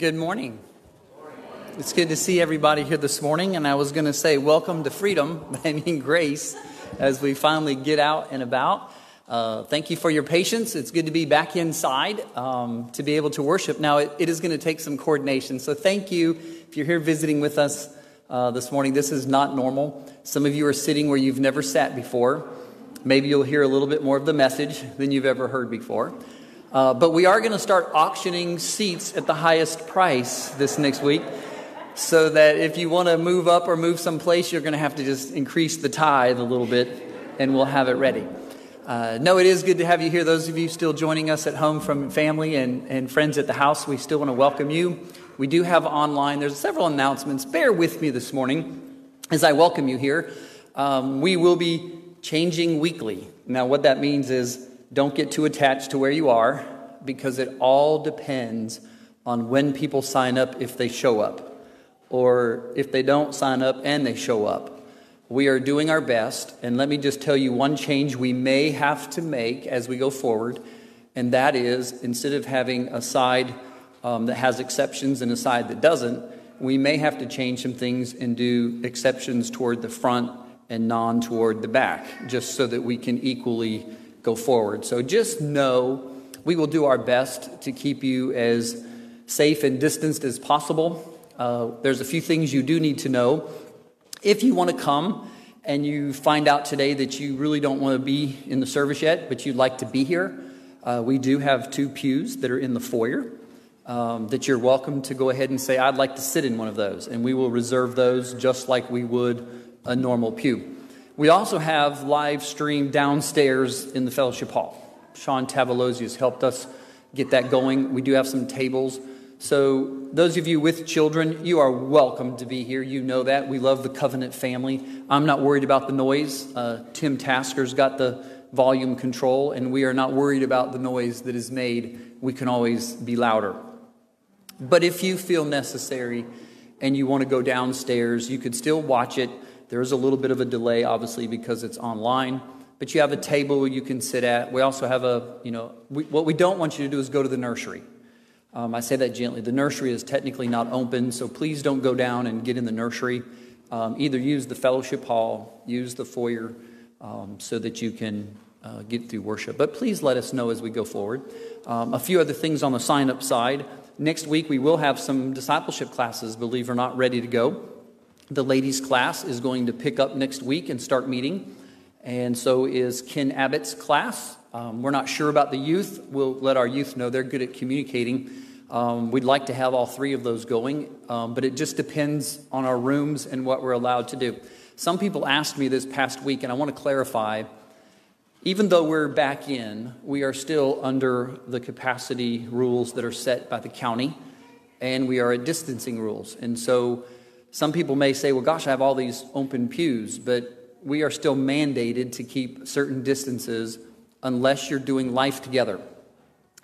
Good morning. It's good to see everybody here this morning. And I was going to say, welcome to freedom, but I mean grace as we finally get out and about. Uh, thank you for your patience. It's good to be back inside um, to be able to worship. Now, it, it is going to take some coordination. So, thank you if you're here visiting with us uh, this morning. This is not normal. Some of you are sitting where you've never sat before. Maybe you'll hear a little bit more of the message than you've ever heard before. Uh, but we are going to start auctioning seats at the highest price this next week so that if you want to move up or move someplace, you're going to have to just increase the tithe a little bit and we'll have it ready. Uh, no, it is good to have you here. Those of you still joining us at home from family and, and friends at the house, we still want to welcome you. We do have online, there's several announcements. Bear with me this morning as I welcome you here. Um, we will be changing weekly. Now, what that means is don't get too attached to where you are because it all depends on when people sign up if they show up or if they don't sign up and they show up. We are doing our best, and let me just tell you one change we may have to make as we go forward, and that is instead of having a side um, that has exceptions and a side that doesn't, we may have to change some things and do exceptions toward the front and non toward the back, just so that we can equally go forward. So just know we will do our best to keep you as safe and distanced as possible. Uh, there's a few things you do need to know. If you want to come and you find out today that you really don't want to be in the service yet, but you'd like to be here, uh, we do have two pews that are in the foyer um, that you're welcome to go ahead and say, I'd like to sit in one of those. And we will reserve those just like we would a normal pew. We also have live stream downstairs in the fellowship hall. Sean Tavalosi has helped us get that going. We do have some tables so, those of you with children, you are welcome to be here. You know that. We love the covenant family. I'm not worried about the noise. Uh, Tim Tasker's got the volume control, and we are not worried about the noise that is made. We can always be louder. But if you feel necessary and you want to go downstairs, you could still watch it. There's a little bit of a delay, obviously, because it's online. But you have a table you can sit at. We also have a, you know, we, what we don't want you to do is go to the nursery. Um, I say that gently. The nursery is technically not open, so please don't go down and get in the nursery. Um, either use the fellowship hall, use the foyer, um, so that you can uh, get through worship. But please let us know as we go forward. Um, a few other things on the sign up side. Next week, we will have some discipleship classes, believe it or not, ready to go. The ladies' class is going to pick up next week and start meeting, and so is Ken Abbott's class. Um, we're not sure about the youth. We'll let our youth know they're good at communicating. Um, we'd like to have all three of those going, um, but it just depends on our rooms and what we're allowed to do. Some people asked me this past week, and I want to clarify even though we're back in, we are still under the capacity rules that are set by the county, and we are at distancing rules. And so some people may say, well, gosh, I have all these open pews, but we are still mandated to keep certain distances unless you're doing life together.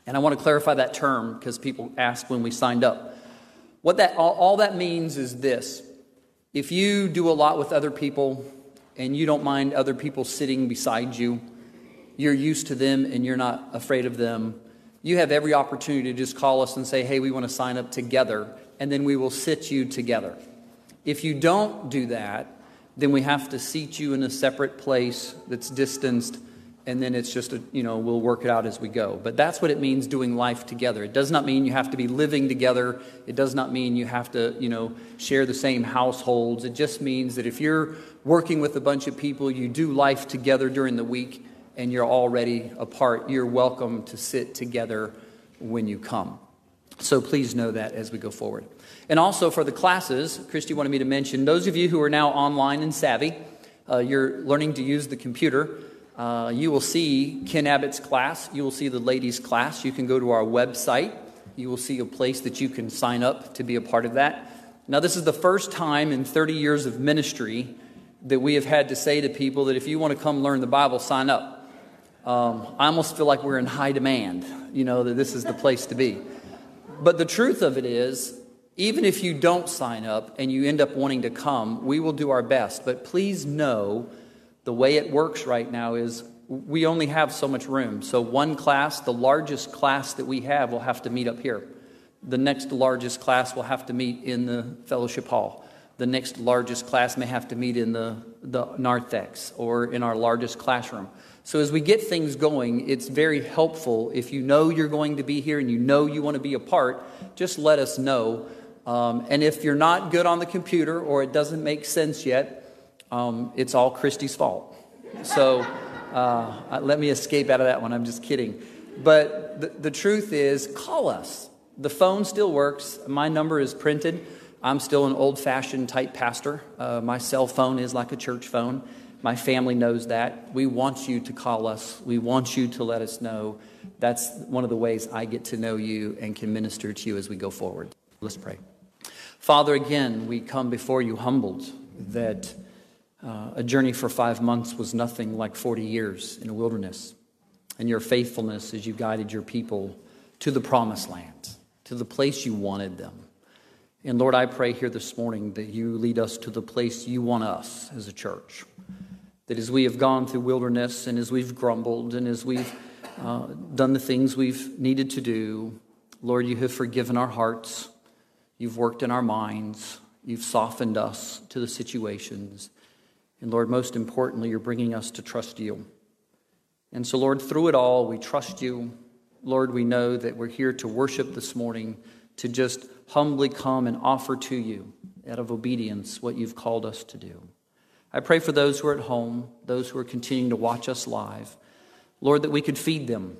And I want to clarify that term because people asked when we signed up. What that all, all that means is this. If you do a lot with other people and you don't mind other people sitting beside you, you're used to them and you're not afraid of them, you have every opportunity to just call us and say, hey, we want to sign up together, and then we will sit you together. If you don't do that, then we have to seat you in a separate place that's distanced and then it's just a, you know we'll work it out as we go. But that's what it means doing life together. It does not mean you have to be living together. It does not mean you have to you know share the same households. It just means that if you're working with a bunch of people you do life together during the week and you're already apart you're welcome to sit together when you come so please know that as we go forward and also for the classes christy wanted me to mention those of you who are now online and savvy uh, you're learning to use the computer uh, you will see Ken Abbott's class. You will see the ladies' class. You can go to our website. You will see a place that you can sign up to be a part of that. Now, this is the first time in 30 years of ministry that we have had to say to people that if you want to come learn the Bible, sign up. Um, I almost feel like we're in high demand, you know, that this is the place to be. But the truth of it is, even if you don't sign up and you end up wanting to come, we will do our best. But please know the way it works right now is we only have so much room. So, one class, the largest class that we have, will have to meet up here. The next largest class will have to meet in the fellowship hall. The next largest class may have to meet in the, the narthex or in our largest classroom. So, as we get things going, it's very helpful if you know you're going to be here and you know you want to be a part, just let us know. Um, and if you're not good on the computer or it doesn't make sense yet, um, it's all Christy's fault. So, uh, let me escape out of that one. I'm just kidding. But the, the truth is, call us. The phone still works. My number is printed. I'm still an old fashioned type pastor. Uh, my cell phone is like a church phone. My family knows that. We want you to call us. We want you to let us know. That's one of the ways I get to know you and can minister to you as we go forward. Let's pray. Father, again, we come before you humbled that uh, a journey for five months was nothing like 40 years in a wilderness. And your faithfulness as you guided your people to the promised land, to the place you wanted them. And Lord, I pray here this morning that you lead us to the place you want us as a church. That as we have gone through wilderness and as we've grumbled and as we've uh, done the things we've needed to do, Lord, you have forgiven our hearts. You've worked in our minds. You've softened us to the situations. And Lord, most importantly, you're bringing us to trust you. And so, Lord, through it all, we trust you. Lord, we know that we're here to worship this morning, to just humbly come and offer to you out of obedience what you've called us to do. I pray for those who are at home, those who are continuing to watch us live. Lord, that we could feed them,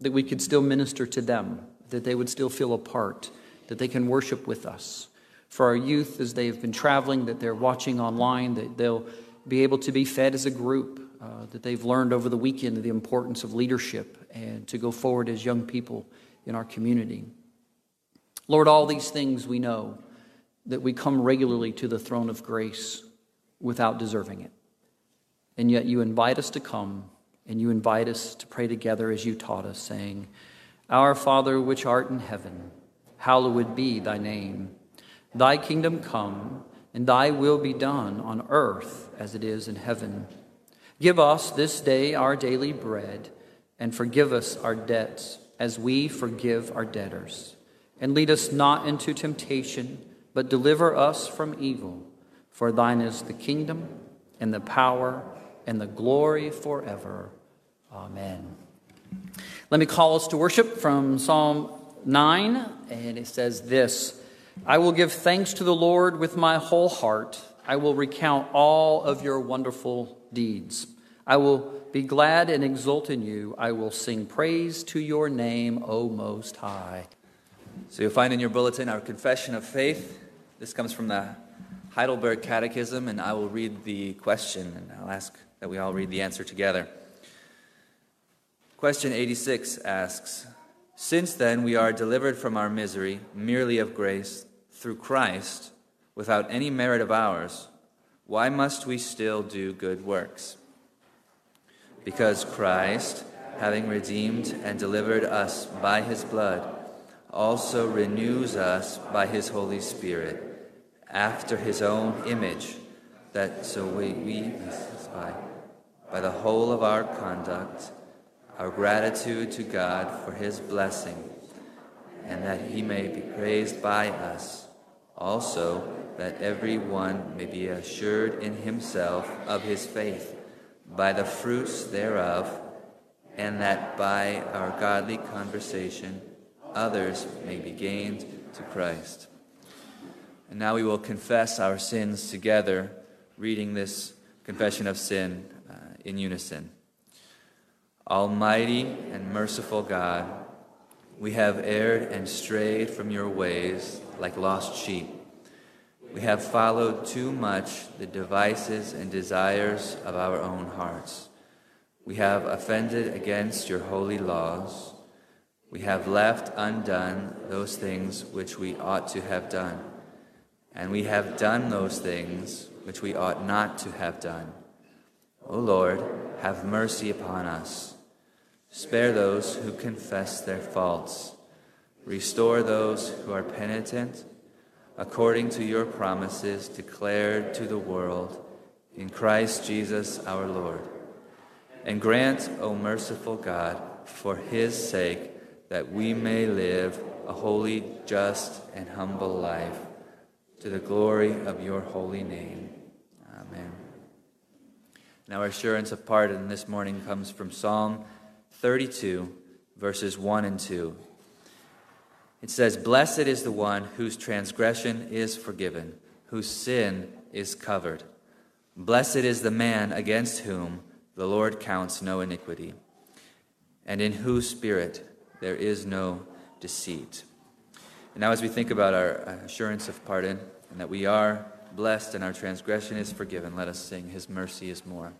that we could still minister to them, that they would still feel a part, that they can worship with us. For our youth, as they have been traveling, that they're watching online, that they'll be able to be fed as a group, uh, that they've learned over the weekend the importance of leadership and to go forward as young people in our community. Lord, all these things we know that we come regularly to the throne of grace without deserving it. And yet you invite us to come and you invite us to pray together as you taught us, saying, Our Father, which art in heaven, hallowed be thy name. Thy kingdom come, and thy will be done on earth as it is in heaven. Give us this day our daily bread, and forgive us our debts as we forgive our debtors. And lead us not into temptation, but deliver us from evil. For thine is the kingdom and the power and the glory forever. Amen. Let me call us to worship from Psalm 9, and it says this I will give thanks to the Lord with my whole heart. I will recount all of your wonderful deeds. I will be glad and exult in you. I will sing praise to your name, O Most High. So you'll find in your bulletin our confession of faith. This comes from the Heidelberg Catechism, and I will read the question, and I'll ask that we all read the answer together. Question 86 asks Since then we are delivered from our misery merely of grace through Christ, without any merit of ours, why must we still do good works? Because Christ, having redeemed and delivered us by his blood, also renews us by his Holy Spirit after his own image, that so we, we by, by the whole of our conduct, our gratitude to God for his blessing, and that he may be praised by us, also that every one may be assured in himself of his faith by the fruits thereof, and that by our godly conversation others may be gained to Christ. And now we will confess our sins together, reading this confession of sin uh, in unison. Almighty and merciful God, we have erred and strayed from your ways like lost sheep. We have followed too much the devices and desires of our own hearts. We have offended against your holy laws. We have left undone those things which we ought to have done and we have done those things which we ought not to have done. O Lord, have mercy upon us. Spare those who confess their faults. Restore those who are penitent, according to your promises declared to the world in Christ Jesus our Lord. And grant, O merciful God, for his sake, that we may live a holy, just, and humble life, to the glory of your holy name. Amen. Now, our assurance of pardon this morning comes from Psalm 32, verses 1 and 2. It says, Blessed is the one whose transgression is forgiven, whose sin is covered. Blessed is the man against whom the Lord counts no iniquity, and in whose spirit there is no deceit. And now, as we think about our assurance of pardon, and that we are blessed and our transgression is forgiven, let us sing, His mercy is more.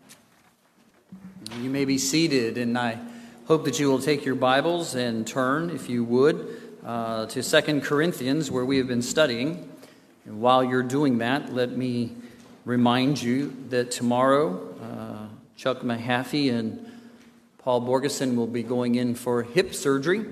You may be seated, and I hope that you will take your Bibles and turn, if you would, uh, to Second Corinthians, where we have been studying. And while you're doing that, let me remind you that tomorrow, uh, Chuck Mahaffey and Paul Borgeson will be going in for hip surgery.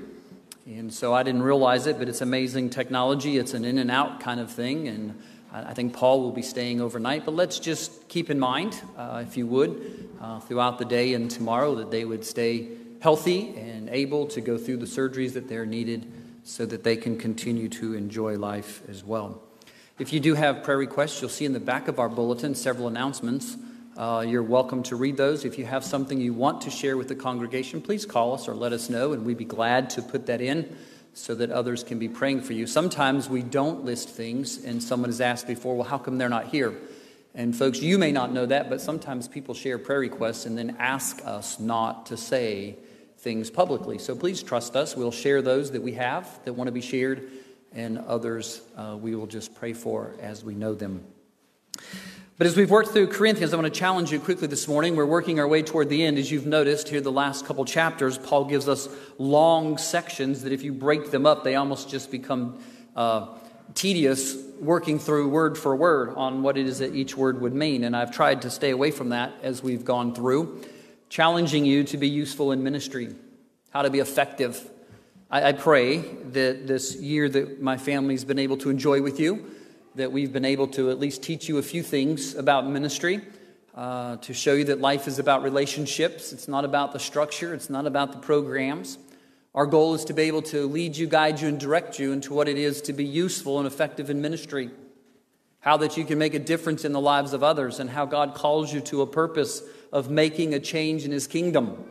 And so I didn't realize it, but it's amazing technology. It's an in and out kind of thing. And I think Paul will be staying overnight. But let's just keep in mind, uh, if you would, uh, throughout the day and tomorrow, that they would stay healthy and able to go through the surgeries that they're needed so that they can continue to enjoy life as well. If you do have prayer requests, you'll see in the back of our bulletin several announcements. Uh, you're welcome to read those. If you have something you want to share with the congregation, please call us or let us know, and we'd be glad to put that in so that others can be praying for you. Sometimes we don't list things, and someone has asked before, well, how come they're not here? And folks, you may not know that, but sometimes people share prayer requests and then ask us not to say things publicly. So please trust us. We'll share those that we have that want to be shared, and others uh, we will just pray for as we know them. But as we've worked through Corinthians, I want to challenge you quickly this morning. We're working our way toward the end. As you've noticed here, the last couple chapters, Paul gives us long sections that if you break them up, they almost just become uh, tedious working through word for word on what it is that each word would mean. And I've tried to stay away from that as we've gone through, challenging you to be useful in ministry, how to be effective. I, I pray that this year that my family's been able to enjoy with you, that we've been able to at least teach you a few things about ministry, uh, to show you that life is about relationships. It's not about the structure, it's not about the programs. Our goal is to be able to lead you, guide you, and direct you into what it is to be useful and effective in ministry. How that you can make a difference in the lives of others, and how God calls you to a purpose of making a change in His kingdom.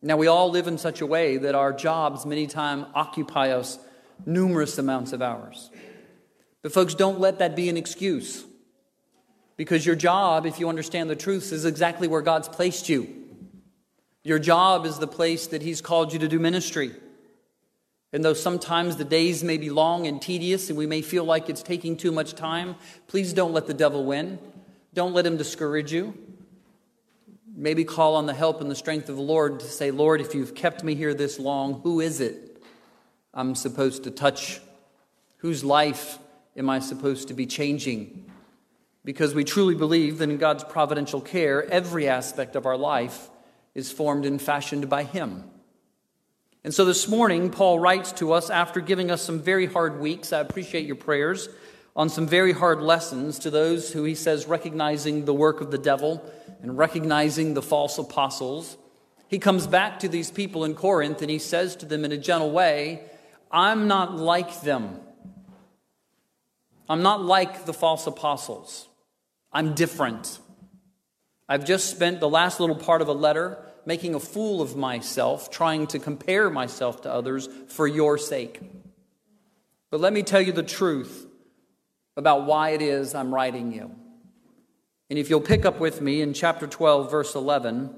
Now, we all live in such a way that our jobs many times occupy us numerous amounts of hours. But, folks, don't let that be an excuse. Because your job, if you understand the truth, is exactly where God's placed you. Your job is the place that He's called you to do ministry. And though sometimes the days may be long and tedious and we may feel like it's taking too much time, please don't let the devil win. Don't let him discourage you. Maybe call on the help and the strength of the Lord to say, Lord, if you've kept me here this long, who is it I'm supposed to touch? Whose life am I supposed to be changing? Because we truly believe that in God's providential care, every aspect of our life is formed and fashioned by Him. And so this morning, Paul writes to us after giving us some very hard weeks. I appreciate your prayers on some very hard lessons to those who he says recognizing the work of the devil and recognizing the false apostles. He comes back to these people in Corinth and he says to them in a gentle way, I'm not like them. I'm not like the false apostles. I'm different. I've just spent the last little part of a letter making a fool of myself, trying to compare myself to others for your sake. But let me tell you the truth about why it is I'm writing you. And if you'll pick up with me in chapter 12, verse 11,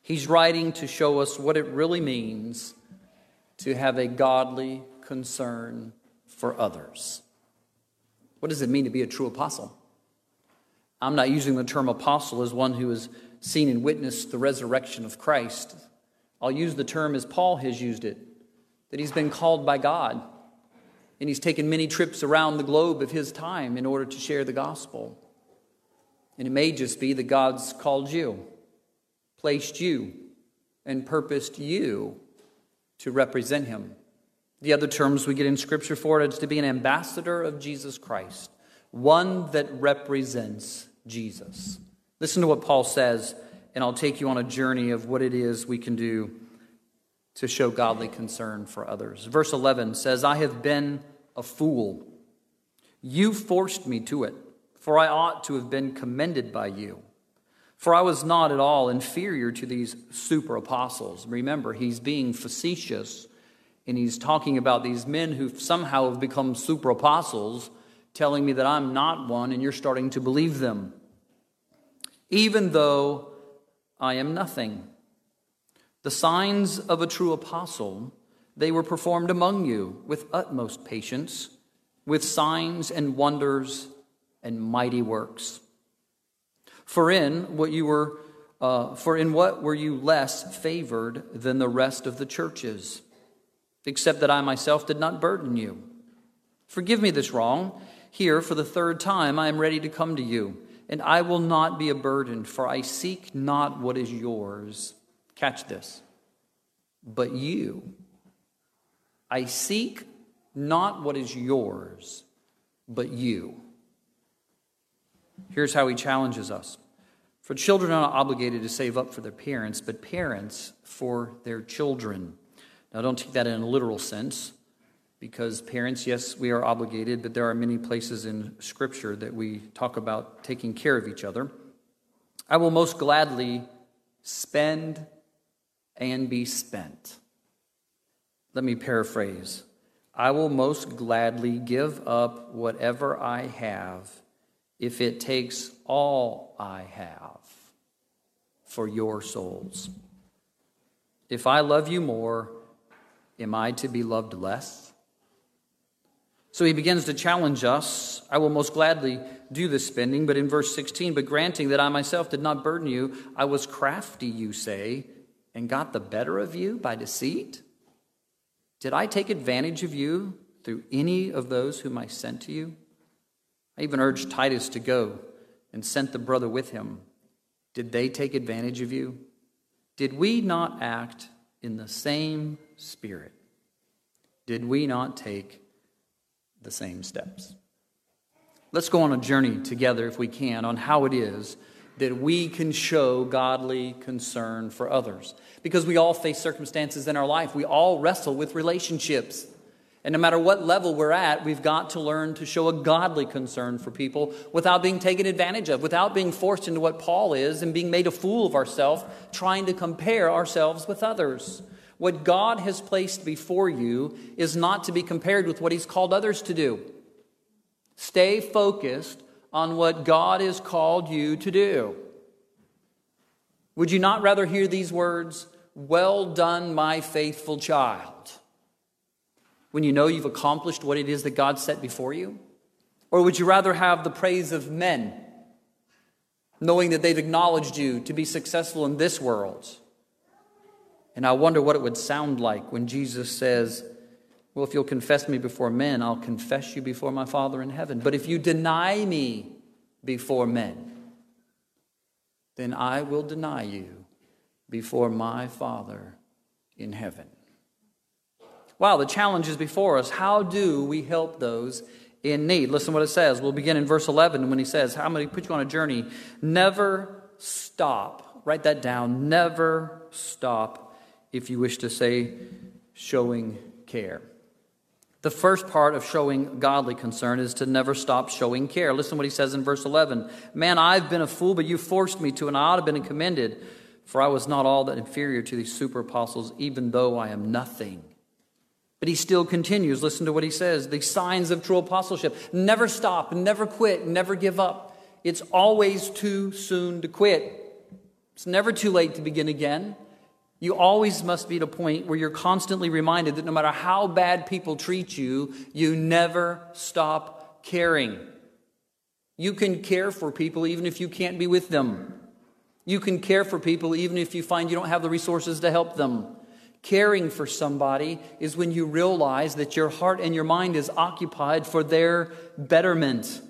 he's writing to show us what it really means to have a godly concern for others. What does it mean to be a true apostle? I'm not using the term apostle as one who has seen and witnessed the resurrection of Christ. I'll use the term as Paul has used it that he's been called by God. And he's taken many trips around the globe of his time in order to share the gospel. And it may just be that God's called you, placed you, and purposed you to represent him. The other terms we get in Scripture for it is to be an ambassador of Jesus Christ, one that represents Jesus. Listen to what Paul says, and I'll take you on a journey of what it is we can do to show godly concern for others. Verse 11 says, I have been a fool. You forced me to it, for I ought to have been commended by you. For I was not at all inferior to these super apostles. Remember, he's being facetious and he's talking about these men who somehow have become super apostles, telling me that I'm not one, and you're starting to believe them. Even though I am nothing. The signs of a true apostle, they were performed among you with utmost patience, with signs and wonders and mighty works. For in what you were, uh, for in what were you less favored than the rest of the churches? Except that I myself did not burden you. Forgive me this wrong. Here, for the third time, I am ready to come to you, and I will not be a burden, for I seek not what is yours. Catch this. But you. I seek not what is yours, but you. Here's how he challenges us. For children are not obligated to save up for their parents, but parents for their children. Now, don't take that in a literal sense, because parents, yes, we are obligated, but there are many places in Scripture that we talk about taking care of each other. I will most gladly spend and be spent. Let me paraphrase. I will most gladly give up whatever I have if it takes all I have for your souls. If I love you more, Am I to be loved less? So he begins to challenge us. I will most gladly do this spending, but in verse 16, but granting that I myself did not burden you, I was crafty, you say, and got the better of you by deceit? Did I take advantage of you through any of those whom I sent to you? I even urged Titus to go and sent the brother with him. Did they take advantage of you? Did we not act in the same spirit, did we not take the same steps? Let's go on a journey together, if we can, on how it is that we can show godly concern for others. Because we all face circumstances in our life, we all wrestle with relationships. And no matter what level we're at, we've got to learn to show a godly concern for people without being taken advantage of, without being forced into what Paul is and being made a fool of ourselves, trying to compare ourselves with others. What God has placed before you is not to be compared with what He's called others to do. Stay focused on what God has called you to do. Would you not rather hear these words, Well done, my faithful child? when you know you've accomplished what it is that God set before you? Or would you rather have the praise of men, knowing that they've acknowledged you to be successful in this world? And I wonder what it would sound like when Jesus says, Well, if you'll confess me before men, I'll confess you before my Father in heaven. But if you deny me before men, then I will deny you before my Father in heaven. Wow, the challenge is before us. How do we help those in need? Listen what it says. We'll begin in verse 11 when he says, How to put you on a journey? Never stop. Write that down. Never stop if you wish to say showing care. The first part of showing godly concern is to never stop showing care. Listen what he says in verse 11 Man, I've been a fool, but you forced me to, and I ought to have been commended, for I was not all that inferior to these super apostles, even though I am nothing. But he still continues. Listen to what he says the signs of true apostleship. Never stop, never quit, never give up. It's always too soon to quit. It's never too late to begin again. You always must be at a point where you're constantly reminded that no matter how bad people treat you, you never stop caring. You can care for people even if you can't be with them. You can care for people even if you find you don't have the resources to help them. Caring for somebody is when you realize that your heart and your mind is occupied for their betterment,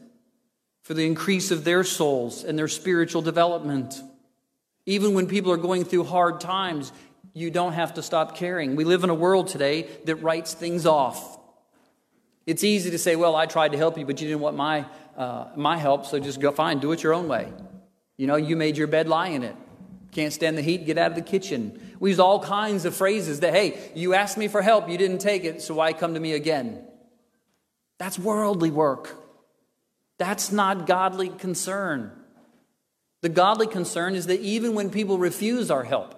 for the increase of their souls and their spiritual development. Even when people are going through hard times, you don't have to stop caring. We live in a world today that writes things off. It's easy to say, well, I tried to help you, but you didn't want my, uh, my help, so just go fine, do it your own way. You know, you made your bed, lie in it. Can't stand the heat, get out of the kitchen. We use all kinds of phrases that, hey, you asked me for help, you didn't take it, so why come to me again? That's worldly work. That's not godly concern. The godly concern is that even when people refuse our help,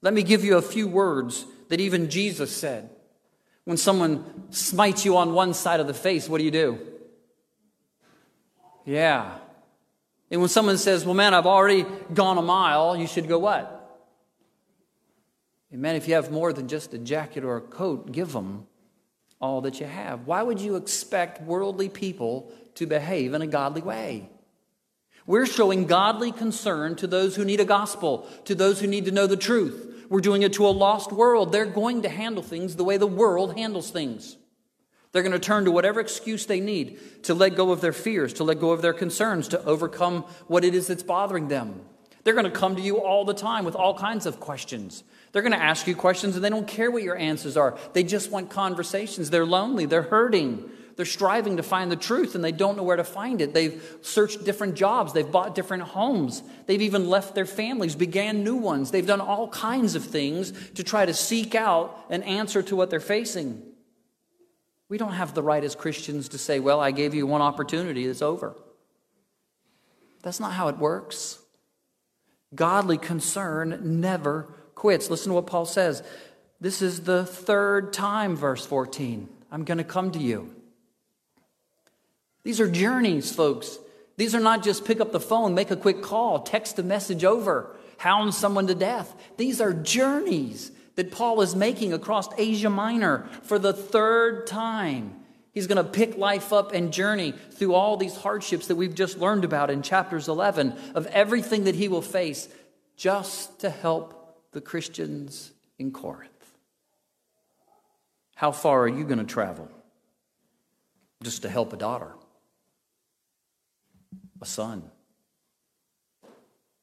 let me give you a few words that even Jesus said. When someone smites you on one side of the face, what do you do? Yeah. And when someone says, Well, man, I've already gone a mile, you should go what? And man, if you have more than just a jacket or a coat, give them all that you have. Why would you expect worldly people to behave in a godly way? We're showing godly concern to those who need a gospel, to those who need to know the truth. We're doing it to a lost world. They're going to handle things the way the world handles things. They're going to turn to whatever excuse they need to let go of their fears, to let go of their concerns, to overcome what it is that's bothering them. They're going to come to you all the time with all kinds of questions. They're going to ask you questions and they don't care what your answers are. They just want conversations. They're lonely, they're hurting. They're striving to find the truth and they don't know where to find it. They've searched different jobs, they've bought different homes, they've even left their families, began new ones. They've done all kinds of things to try to seek out an answer to what they're facing. We don't have the right as Christians to say, Well, I gave you one opportunity, it's over. That's not how it works. Godly concern never quits. Listen to what Paul says. This is the third time, verse 14. I'm going to come to you. These are journeys, folks. These are not just pick up the phone, make a quick call, text a message over, hound someone to death. These are journeys that Paul is making across Asia Minor for the third time. He's going to pick life up and journey through all these hardships that we've just learned about in chapters 11 of everything that he will face just to help the Christians in Corinth. How far are you going to travel just to help a daughter? A son,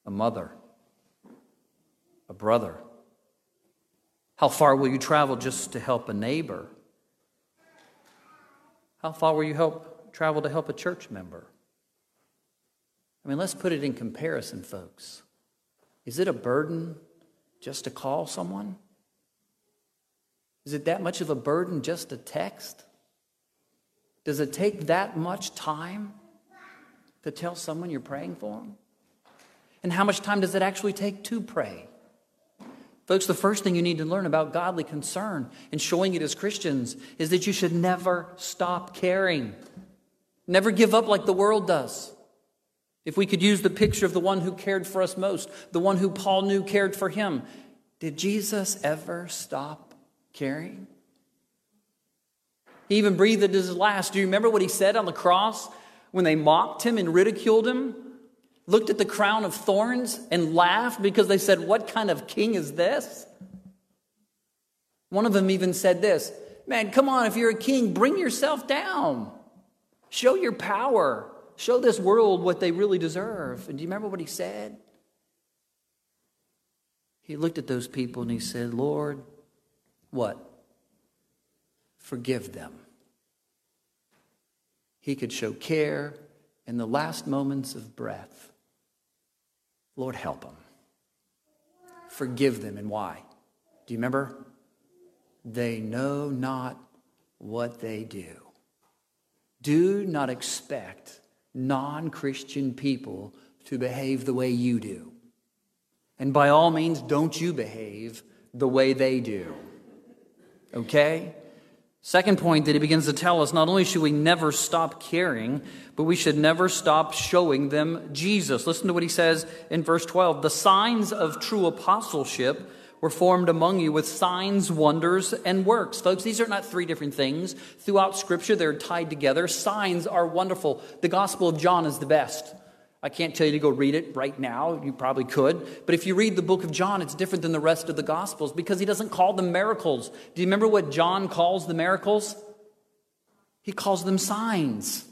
a mother, a brother? How far will you travel just to help a neighbor? How far will you help travel to help a church member? I mean, let's put it in comparison, folks. Is it a burden just to call someone? Is it that much of a burden just to text? Does it take that much time? To tell someone you're praying for them? And how much time does it actually take to pray? Folks, the first thing you need to learn about godly concern and showing it as Christians is that you should never stop caring. Never give up like the world does. If we could use the picture of the one who cared for us most, the one who Paul knew cared for him, did Jesus ever stop caring? He even breathed at his last. Do you remember what he said on the cross? When they mocked him and ridiculed him, looked at the crown of thorns and laughed because they said, What kind of king is this? One of them even said this Man, come on, if you're a king, bring yourself down. Show your power. Show this world what they really deserve. And do you remember what he said? He looked at those people and he said, Lord, what? Forgive them he could show care in the last moments of breath. Lord, help them. Forgive them. And why? Do you remember? They know not what they do. Do not expect non Christian people to behave the way you do. And by all means, don't you behave the way they do. Okay? Second point that he begins to tell us not only should we never stop caring, but we should never stop showing them Jesus. Listen to what he says in verse 12. The signs of true apostleship were formed among you with signs, wonders, and works. Folks, these are not three different things. Throughout Scripture, they're tied together. Signs are wonderful. The Gospel of John is the best. I can't tell you to go read it right now. You probably could. But if you read the book of John, it's different than the rest of the Gospels because he doesn't call them miracles. Do you remember what John calls the miracles? He calls them signs.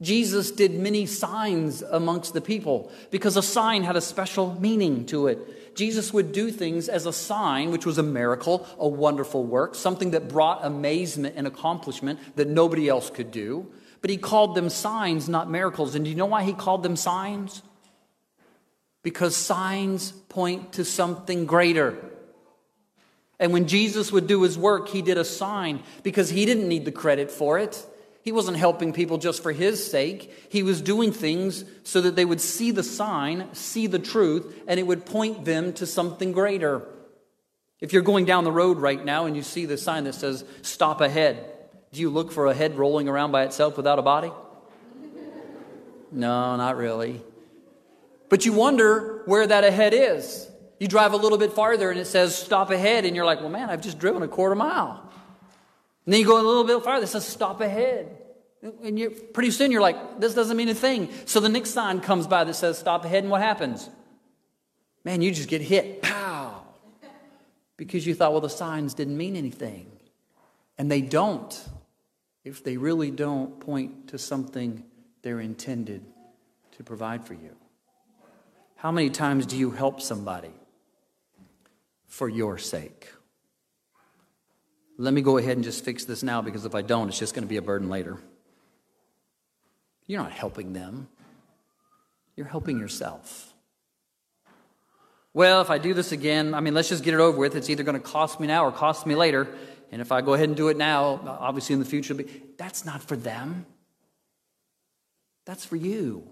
Jesus did many signs amongst the people because a sign had a special meaning to it. Jesus would do things as a sign, which was a miracle, a wonderful work, something that brought amazement and accomplishment that nobody else could do. But he called them signs, not miracles. And do you know why he called them signs? because signs point to something greater. And when Jesus would do his work, he did a sign because he didn't need the credit for it. He wasn't helping people just for his sake. He was doing things so that they would see the sign, see the truth, and it would point them to something greater. If you're going down the road right now and you see the sign that says, Stop ahead, do you look for a head rolling around by itself without a body? No, not really. But you wonder where that ahead is. You drive a little bit farther and it says stop ahead, and you're like, well, man, I've just driven a quarter mile. And then you go a little bit farther, it says stop ahead. And you pretty soon you're like, this doesn't mean a thing. So the next sign comes by that says stop ahead, and what happens? Man, you just get hit. Pow! Because you thought, well, the signs didn't mean anything. And they don't if they really don't point to something they're intended to provide for you. How many times do you help somebody for your sake? Let me go ahead and just fix this now because if I don't, it's just going to be a burden later. You're not helping them, you're helping yourself. Well, if I do this again, I mean, let's just get it over with. It's either going to cost me now or cost me later. And if I go ahead and do it now, obviously in the future, that's not for them. That's for you.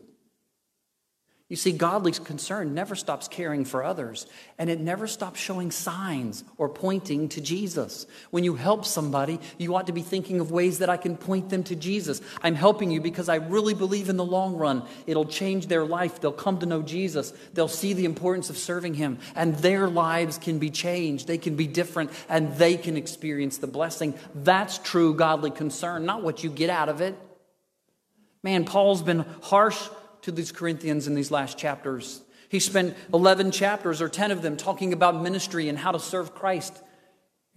You see, godly concern never stops caring for others, and it never stops showing signs or pointing to Jesus. When you help somebody, you ought to be thinking of ways that I can point them to Jesus. I'm helping you because I really believe in the long run it'll change their life. They'll come to know Jesus, they'll see the importance of serving Him, and their lives can be changed. They can be different, and they can experience the blessing. That's true godly concern, not what you get out of it. Man, Paul's been harsh to these Corinthians in these last chapters. He spent 11 chapters or 10 of them talking about ministry and how to serve Christ.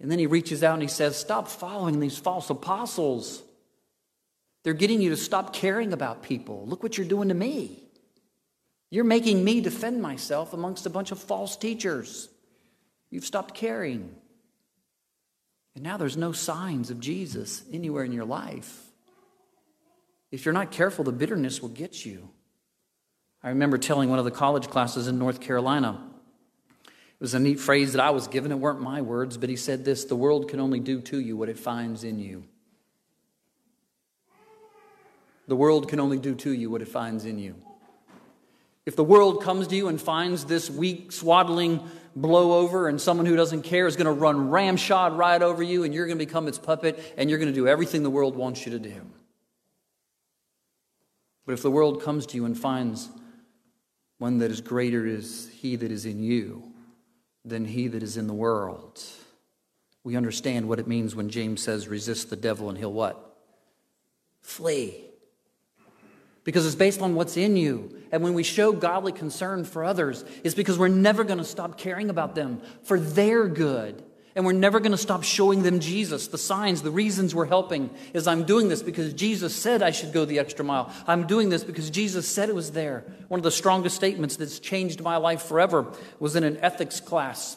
And then he reaches out and he says, Stop following these false apostles. They're getting you to stop caring about people. Look what you're doing to me. You're making me defend myself amongst a bunch of false teachers. You've stopped caring. And now there's no signs of Jesus anywhere in your life. If you're not careful, the bitterness will get you. I remember telling one of the college classes in North Carolina. It was a neat phrase that I was given. It weren't my words, but he said this The world can only do to you what it finds in you. The world can only do to you what it finds in you. If the world comes to you and finds this weak, swaddling blowover and someone who doesn't care is going to run ramshod right over you and you're going to become its puppet and you're going to do everything the world wants you to do. But if the world comes to you and finds one that is greater is he that is in you than he that is in the world. We understand what it means when James says, resist the devil and he'll what? Flee. Because it's based on what's in you. And when we show godly concern for others, it's because we're never going to stop caring about them for their good. And we're never going to stop showing them Jesus, the signs, the reasons we're helping. Is I'm doing this because Jesus said I should go the extra mile. I'm doing this because Jesus said it was there. One of the strongest statements that's changed my life forever was in an ethics class.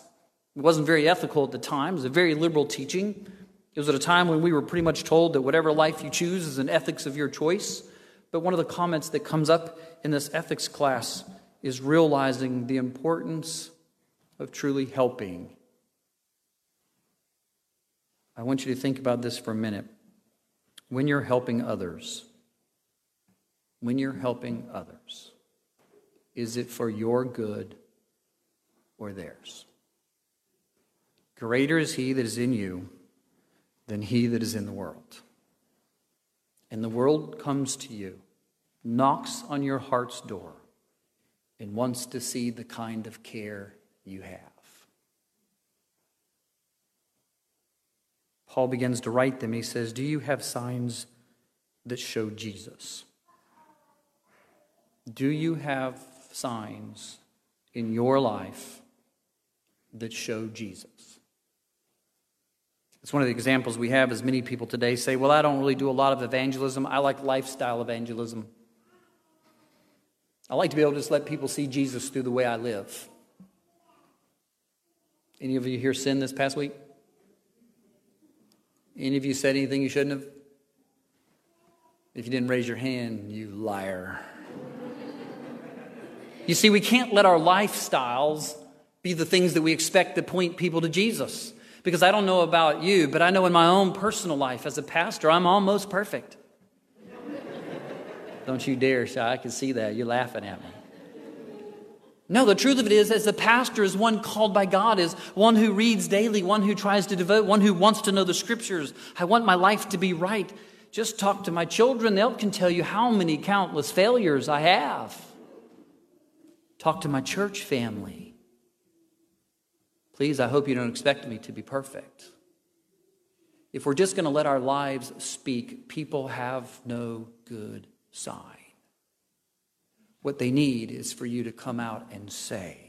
It wasn't very ethical at the time, it was a very liberal teaching. It was at a time when we were pretty much told that whatever life you choose is an ethics of your choice. But one of the comments that comes up in this ethics class is realizing the importance of truly helping I want you to think about this for a minute. When you're helping others, when you're helping others, is it for your good or theirs? Greater is he that is in you than he that is in the world. And the world comes to you, knocks on your heart's door, and wants to see the kind of care you have. Paul begins to write them. He says, Do you have signs that show Jesus? Do you have signs in your life that show Jesus? It's one of the examples we have as many people today say, Well, I don't really do a lot of evangelism. I like lifestyle evangelism. I like to be able to just let people see Jesus through the way I live. Any of you here sin this past week? Any of you said anything you shouldn't have? If you didn't raise your hand, you liar. You see, we can't let our lifestyles be the things that we expect to point people to Jesus. Because I don't know about you, but I know in my own personal life as a pastor, I'm almost perfect. don't you dare, Shy. I can see that. You're laughing at me. No, the truth of it is, as a pastor, is one called by God, is one who reads daily, one who tries to devote, one who wants to know the scriptures. I want my life to be right. Just talk to my children, they can tell you how many countless failures I have. Talk to my church family. Please, I hope you don't expect me to be perfect. If we're just going to let our lives speak, people have no good sign. What they need is for you to come out and say,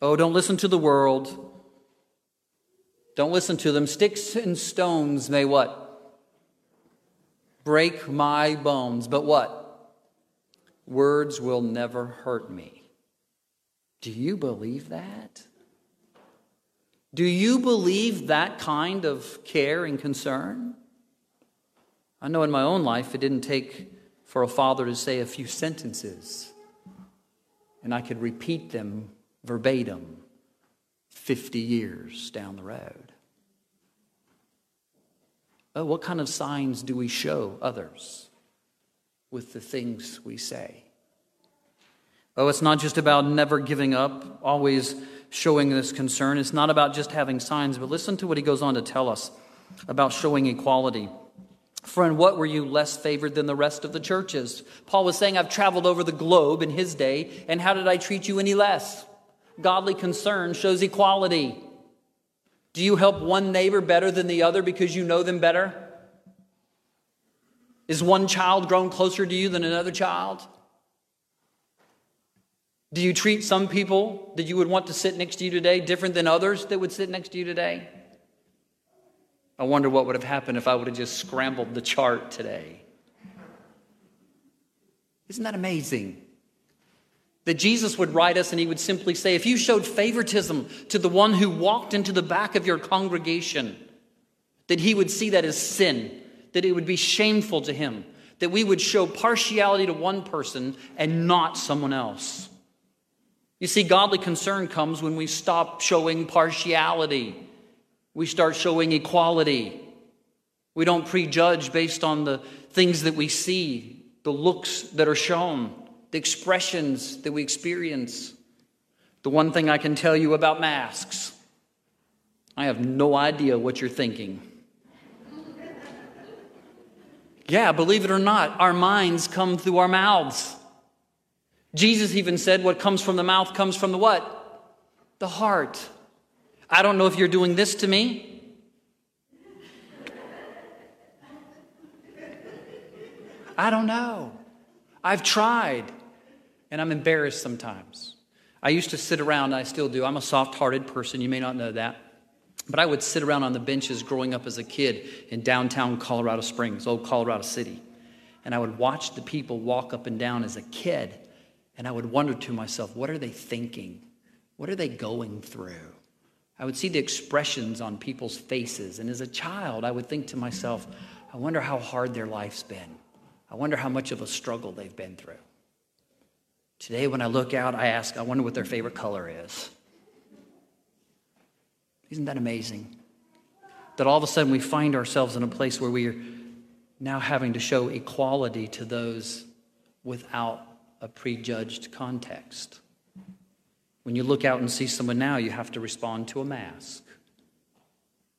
Oh, don't listen to the world. Don't listen to them. Sticks and stones may what? Break my bones. But what? Words will never hurt me. Do you believe that? Do you believe that kind of care and concern? I know in my own life it didn't take for a father to say a few sentences and I could repeat them verbatim 50 years down the road. Oh, what kind of signs do we show others? with the things we say. Oh, it's not just about never giving up, always showing this concern. It's not about just having signs, but listen to what he goes on to tell us about showing equality. Friend, what were you less favored than the rest of the churches? Paul was saying, I've traveled over the globe in his day, and how did I treat you any less? Godly concern shows equality. Do you help one neighbor better than the other because you know them better? Is one child grown closer to you than another child? Do you treat some people that you would want to sit next to you today different than others that would sit next to you today? I wonder what would have happened if I would have just scrambled the chart today. Isn't that amazing? That Jesus would write us and he would simply say, if you showed favoritism to the one who walked into the back of your congregation, that he would see that as sin that it would be shameful to him, that we would show partiality to one person and not someone else. You see, godly concern comes when we stop showing partiality. We start showing equality. We don't prejudge based on the things that we see, the looks that are shown, the expressions that we experience. The one thing I can tell you about masks I have no idea what you're thinking. Yeah, believe it or not, our minds come through our mouths. Jesus even said, What comes from the mouth comes from the what? The heart. I don't know if you're doing this to me. I don't know. I've tried, and I'm embarrassed sometimes. I used to sit around, I still do. I'm a soft hearted person. You may not know that. But I would sit around on the benches growing up as a kid in downtown Colorado Springs, old Colorado City. And I would watch the people walk up and down as a kid. And I would wonder to myself, what are they thinking? What are they going through? I would see the expressions on people's faces. And as a child, I would think to myself, I wonder how hard their life's been. I wonder how much of a struggle they've been through. Today, when I look out, I ask, I wonder what their favorite color is. Isn't that amazing? That all of a sudden we find ourselves in a place where we are now having to show equality to those without a prejudged context. When you look out and see someone now, you have to respond to a mask.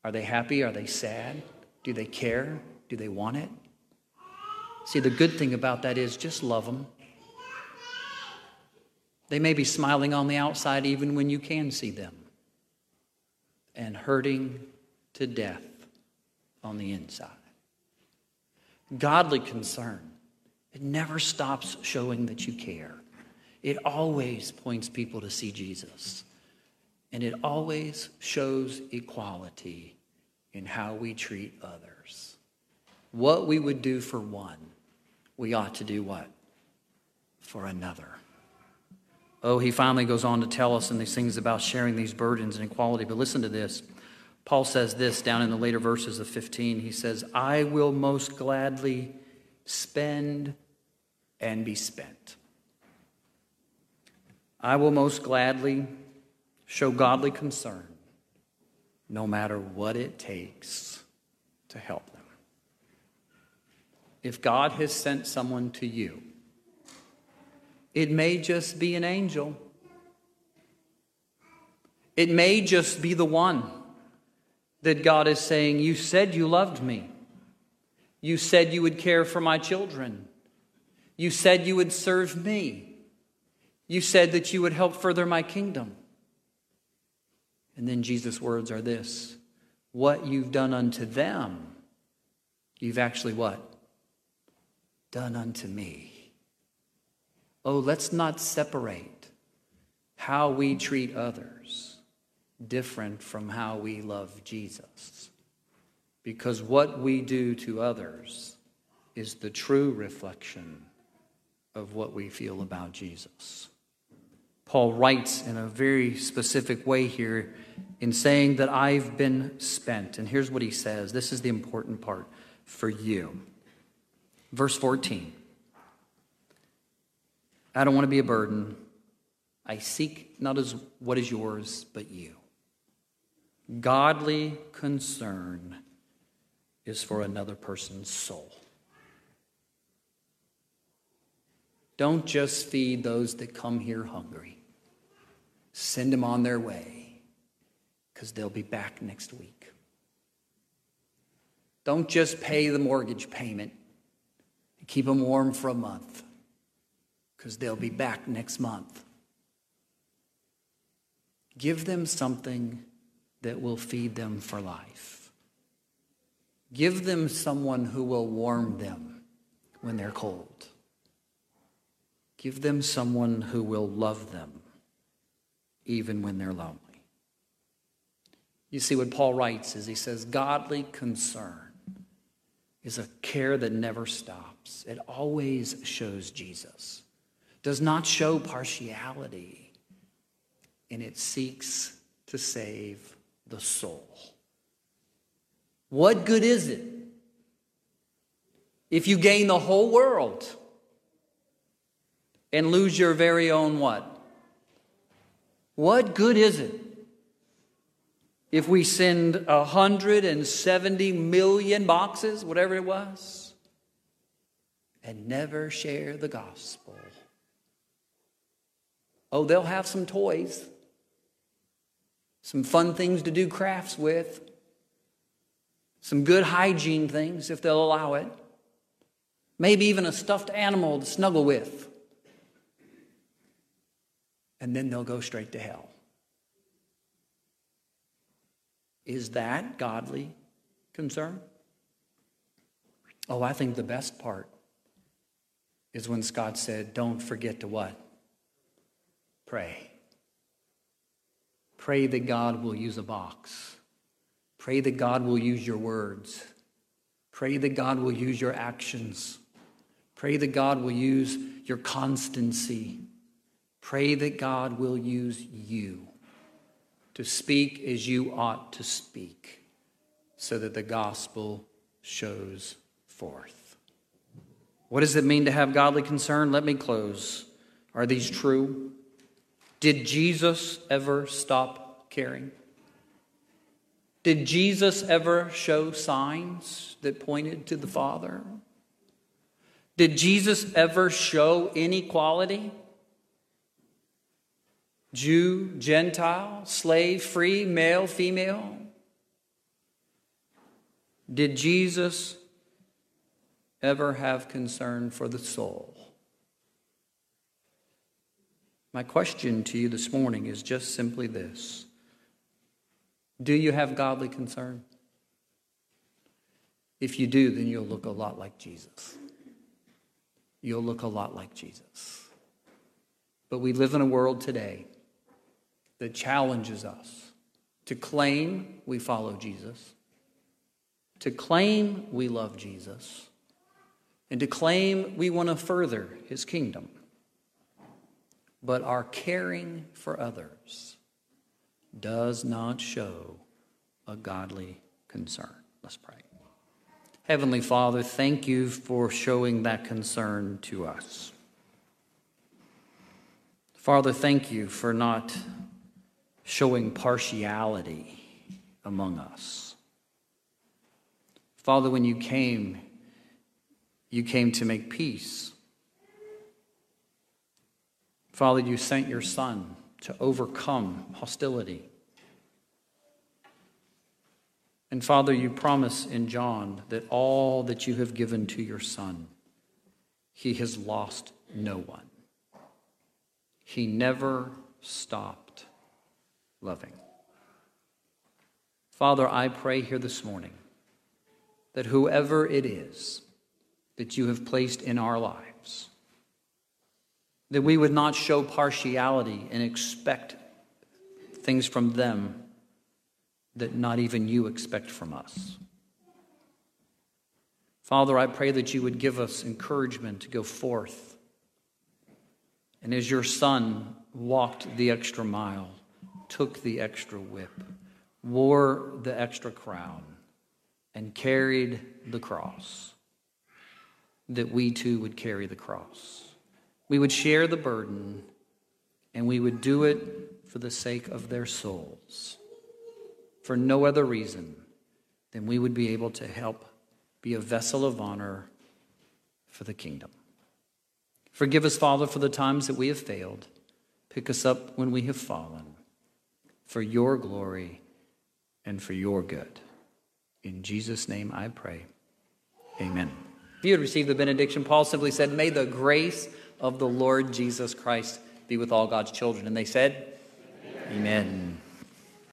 Are they happy? Are they sad? Do they care? Do they want it? See, the good thing about that is just love them. They may be smiling on the outside even when you can see them and hurting to death on the inside. Godly concern, it never stops showing that you care. It always points people to see Jesus. And it always shows equality in how we treat others. What we would do for one, we ought to do what? For another. Oh, he finally goes on to tell us in these things about sharing these burdens and equality. But listen to this. Paul says this down in the later verses of 15. He says, I will most gladly spend and be spent. I will most gladly show godly concern no matter what it takes to help them. If God has sent someone to you, it may just be an angel. It may just be the one that God is saying, You said you loved me. You said you would care for my children. You said you would serve me. You said that you would help further my kingdom. And then Jesus' words are this What you've done unto them, you've actually what? Done unto me. Oh, let's not separate how we treat others different from how we love Jesus. Because what we do to others is the true reflection of what we feel about Jesus. Paul writes in a very specific way here in saying that I've been spent. And here's what he says this is the important part for you. Verse 14 I don't want to be a burden. I seek not as what is yours, but you. Godly concern is for another person's soul. Don't just feed those that come here hungry. Send them on their way because they'll be back next week. Don't just pay the mortgage payment and keep them warm for a month because they'll be back next month. Give them something that will feed them for life. Give them someone who will warm them when they're cold. Give them someone who will love them even when they're lonely. You see, what Paul writes is he says, Godly concern is a care that never stops, it always shows Jesus, does not show partiality, and it seeks to save the soul. What good is it if you gain the whole world and lose your very own what? What good is it if we send 170 million boxes, whatever it was, and never share the gospel? Oh, they'll have some toys some fun things to do crafts with, some good hygiene things if they'll allow it, maybe even a stuffed animal to snuggle with. And then they'll go straight to hell. Is that godly concern? Oh, I think the best part is when Scott said, Don't forget to what? Pray. Pray that God will use a box. Pray that God will use your words. Pray that God will use your actions. Pray that God will use your constancy. Pray that God will use you to speak as you ought to speak so that the gospel shows forth. What does it mean to have godly concern? Let me close. Are these true? Did Jesus ever stop caring? Did Jesus ever show signs that pointed to the Father? Did Jesus ever show inequality? Jew, Gentile, slave, free, male, female? Did Jesus ever have concern for the soul? My question to you this morning is just simply this Do you have godly concern? If you do, then you'll look a lot like Jesus. You'll look a lot like Jesus. But we live in a world today that challenges us to claim we follow Jesus, to claim we love Jesus, and to claim we want to further his kingdom but our caring for others does not show a godly concern. Let's pray. Heavenly Father, thank you for showing that concern to us. Father, thank you for not showing partiality among us. Father, when you came, you came to make peace. Father, you sent your Son to overcome hostility. And Father, you promise in John that all that you have given to your Son, he has lost no one. He never stopped loving. Father, I pray here this morning that whoever it is that you have placed in our lives, that we would not show partiality and expect things from them that not even you expect from us. Father, I pray that you would give us encouragement to go forth. And as your son walked the extra mile, took the extra whip, wore the extra crown, and carried the cross, that we too would carry the cross. We would share the burden, and we would do it for the sake of their souls, for no other reason than we would be able to help be a vessel of honor for the kingdom. Forgive us, Father, for the times that we have failed. Pick us up when we have fallen for your glory and for your good. In Jesus' name I pray. Amen. If you had received the benediction, Paul simply said, May the grace of the Lord Jesus Christ be with all God's children. And they said, Amen. Amen.